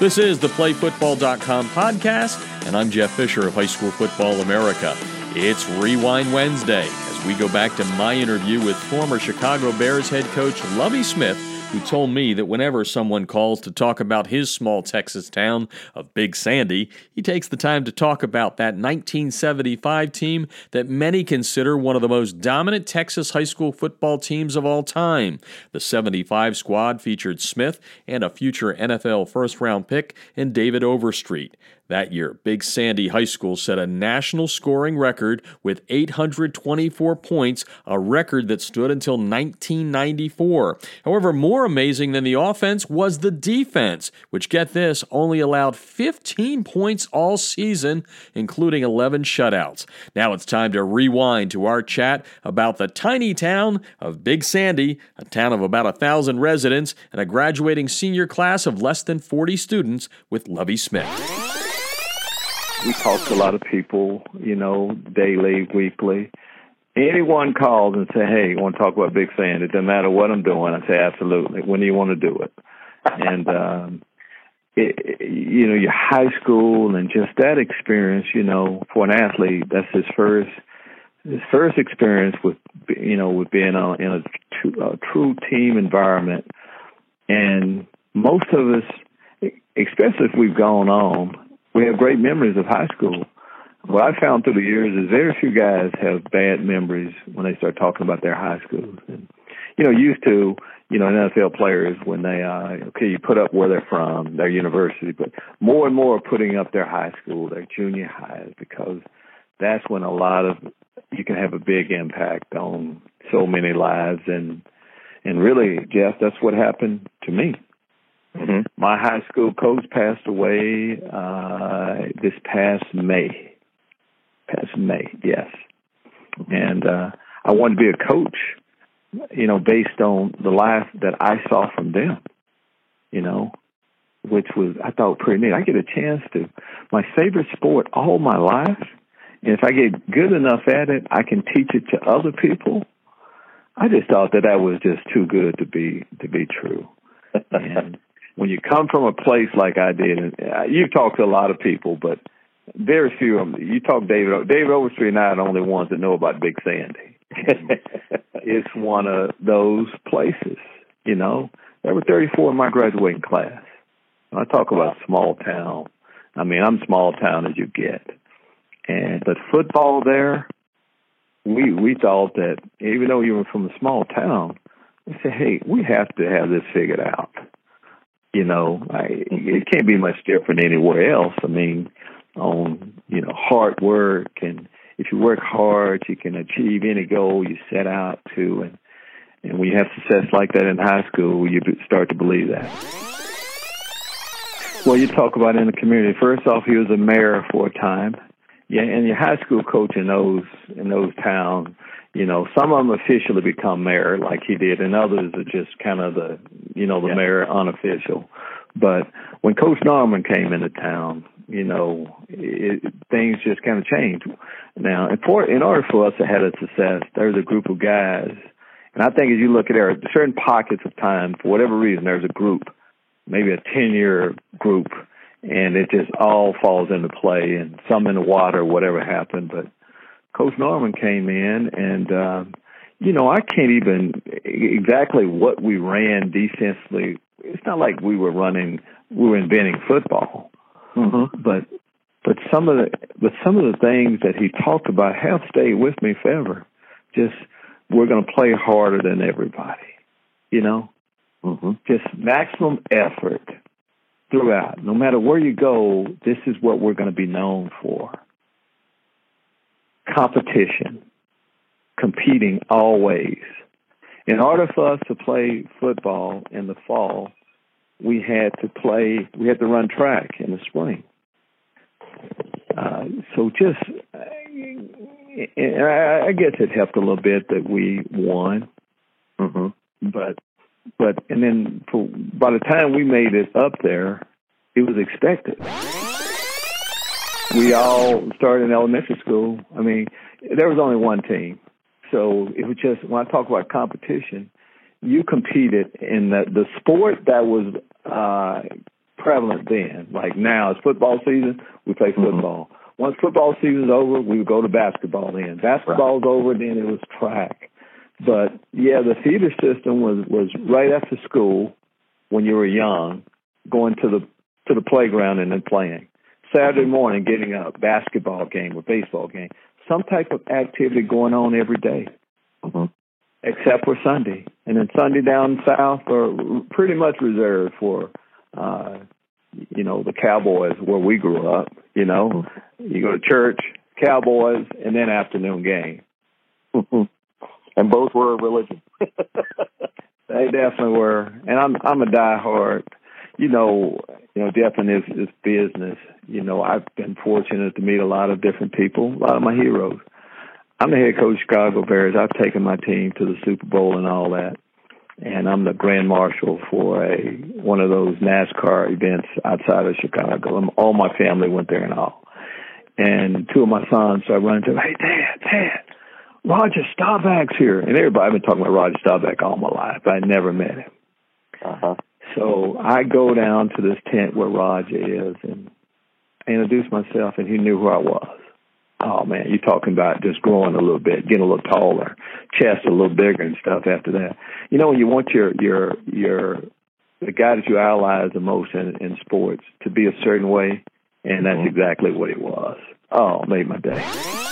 This is the PlayFootball.com podcast, and I'm Jeff Fisher of High School Football America. It's Rewind Wednesday as we go back to my interview with former Chicago Bears head coach Lovie Smith who told me that whenever someone calls to talk about his small Texas town of Big Sandy, he takes the time to talk about that 1975 team that many consider one of the most dominant Texas high school football teams of all time. The 75 squad featured Smith and a future NFL first round pick in David Overstreet. That year, Big Sandy High School set a national scoring record with 824 points, a record that stood until 1994. However, more amazing than the offense was the defense, which, get this, only allowed 15 points all season, including 11 shutouts. Now it's time to rewind to our chat about the tiny town of Big Sandy, a town of about a thousand residents, and a graduating senior class of less than 40 students with Lovie Smith we talk to a lot of people, you know, daily, weekly. Anyone calls and say, "Hey, you want to talk about Big Sandy?" It doesn't matter what I'm doing. I say, "Absolutely." When do you want to do it? and um, it, you know, your high school and just that experience. You know, for an athlete, that's his first his first experience with you know with being on, in a, a true team environment. And most of us, especially if we've gone on, we have great memories of high school. What I found through the years is very few guys have bad memories when they start talking about their high schools. And you know, used to, you know, NFL players when they uh okay, you put up where they're from, their university, but more and more putting up their high school, their junior highs, because that's when a lot of you can have a big impact on so many lives and and really, Jeff, that's what happened to me. Mm-hmm. My high school coach passed away uh, this past May. Past May, yes. And uh, I wanted to be a coach, you know, based on the life that I saw from them, you know, which was I thought pretty neat. I get a chance to my favorite sport all my life, and if I get good enough at it, I can teach it to other people. I just thought that that was just too good to be to be true. and when you come from a place like I did, and uh, you've talked to a lot of people, but very few of them. You talk David. David Overstreet and I are the only ones that know about Big Sandy. Mm-hmm. it's one of those places. You know, there were 34 in my graduating class. When I talk about small town. I mean, I'm small town as you get, and but football there. We we thought that even though you were from a small town, we said, hey, we have to have this figured out you know, I, it can't be much different anywhere else. I mean, on you know hard work and if you work hard, you can achieve any goal you set out to, and and when you have success like that in high school, you start to believe that. Well, you talk about in the community. First off, he was a mayor for a time. Yeah, and your high school coach in those in those towns you know, some of them officially become mayor like he did, and others are just kind of the, you know, the yeah. mayor unofficial. But when Coach Norman came into town, you know, it, things just kind of changed. Now, in, for, in order for us to have a success, there's a group of guys, and I think as you look at there, certain pockets of time, for whatever reason, there's a group, maybe a 10-year group, and it just all falls into play, and some in the water, whatever happened, but Coach Norman came in, and uh, you know I can't even exactly what we ran defensively. It's not like we were running, we were inventing football, mm-hmm. but but some of the but some of the things that he talked about have stayed with me forever. Just we're going to play harder than everybody, you know. Mm-hmm. Just maximum effort throughout. No matter where you go, this is what we're going to be known for competition, competing always. In order for us to play football in the fall, we had to play, we had to run track in the spring. Uh, so just, I, I guess it helped a little bit that we won. Mm-hmm. But, but, and then for, by the time we made it up there, it was expected we all started in elementary school. I mean, there was only one team. So it was just, when I talk about competition, you competed in the, the sport that was uh, prevalent then. Like now, it's football season, we play mm-hmm. football. Mm-hmm. Once football season's over, we would go to basketball then. Basketball's right. over, then it was track. But yeah, the theater system was was right after school when you were young, going to the to the playground and then playing. Saturday mm-hmm. morning, getting up, basketball game or baseball game, some type of activity going on every day. Except for Sunday. And then Sunday down south are pretty much reserved for, uh, you know, the Cowboys where we grew up. You know, mm-hmm. you go to church, Cowboys, and then afternoon game. Mm-hmm. and both were a religion. they definitely were, and I'm I'm a diehard. You know, you know, definitely is, is business. You know, I've been fortunate to meet a lot of different people, a lot of my heroes. I'm the head coach of Chicago Bears. I've taken my team to the Super Bowl and all that. And I'm the grand marshal for a one of those NASCAR events outside of Chicago. And all my family went there and all. And two of my sons started running to, hey, Dad, Dad, Roger Staubach's here. And everybody, I've been talking about Roger Staubach all my life, I never met him. Uh-huh. So I go down to this tent where Roger is and I introduced myself, and he knew who I was. Oh man, you're talking about just growing a little bit, getting a little taller, chest a little bigger and stuff. After that, you know, when you want your your your the guy that you idolize the most in, in sports to be a certain way, and that's mm-hmm. exactly what it was. Oh, made my day.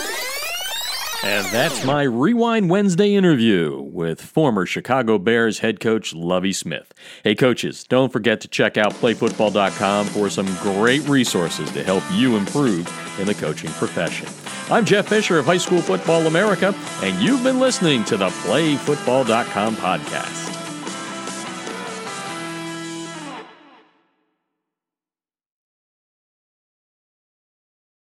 And that's my Rewind Wednesday interview with former Chicago Bears head coach Lovie Smith. Hey, coaches, don't forget to check out playfootball.com for some great resources to help you improve in the coaching profession. I'm Jeff Fisher of High School Football America, and you've been listening to the playfootball.com podcast.